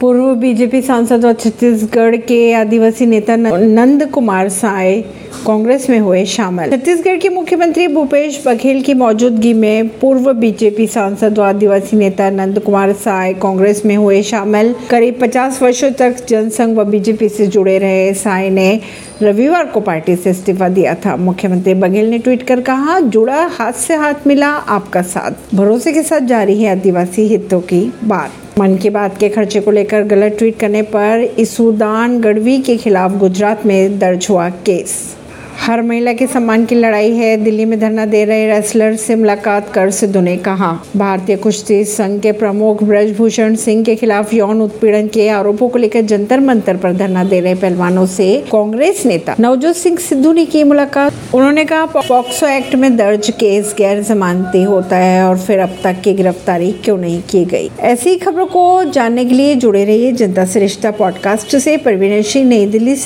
पूर्व बीजेपी सांसद और छत्तीसगढ़ के आदिवासी नेता नंद कुमार साय कांग्रेस में हुए शामिल। छत्तीसगढ़ के मुख्यमंत्री भूपेश बघेल की मौजूदगी में पूर्व बीजेपी सांसद और आदिवासी नेता नंद कुमार साय कांग्रेस में हुए शामिल। करीब 50 वर्षों तक जनसंघ व बीजेपी से जुड़े रहे। साय ने रविवार को पार्टी से इस्तीफा दिया था। मुख्यमंत्री बघेल ने ट्वीट कर कहा, जुड़ा हाथ से हाथ मिला आपका साथ। भरोसे के साथ जारी है आदिवासी हितों की बात। मन की बात के खर्चे को लेकर गलत ट्वीट करने पर इसुदान गढ़वी के खिलाफ गुजरात में दर्ज हुआ केस। हर महिला के सम्मान की लड़ाई है। दिल्ली में धरना दे रहे रेसलर से मुलाकात कर सिद्धू ने कहा। भारतीय कुश्ती संघ के प्रमुख ब्रजभूषण सिंह के खिलाफ यौन उत्पीड़न के आरोपों को लेकर जंतर मंतर पर धरना दे रहे पहलवानों से कांग्रेस नेता नवजोत सिंह सिद्धू ने की मुलाकात। उन्होंने कहा, पॉक्सो एक्ट में दर्ज केस गैर जमानती होता है और फिर अब तक की गिरफ्तारी क्यों नहीं की गई? ऐसी खबरों को जानने के लिए जुड़े रहिए जनता रिश्ता पॉडकास्ट से। परवीन सिंह नई दिल्ली से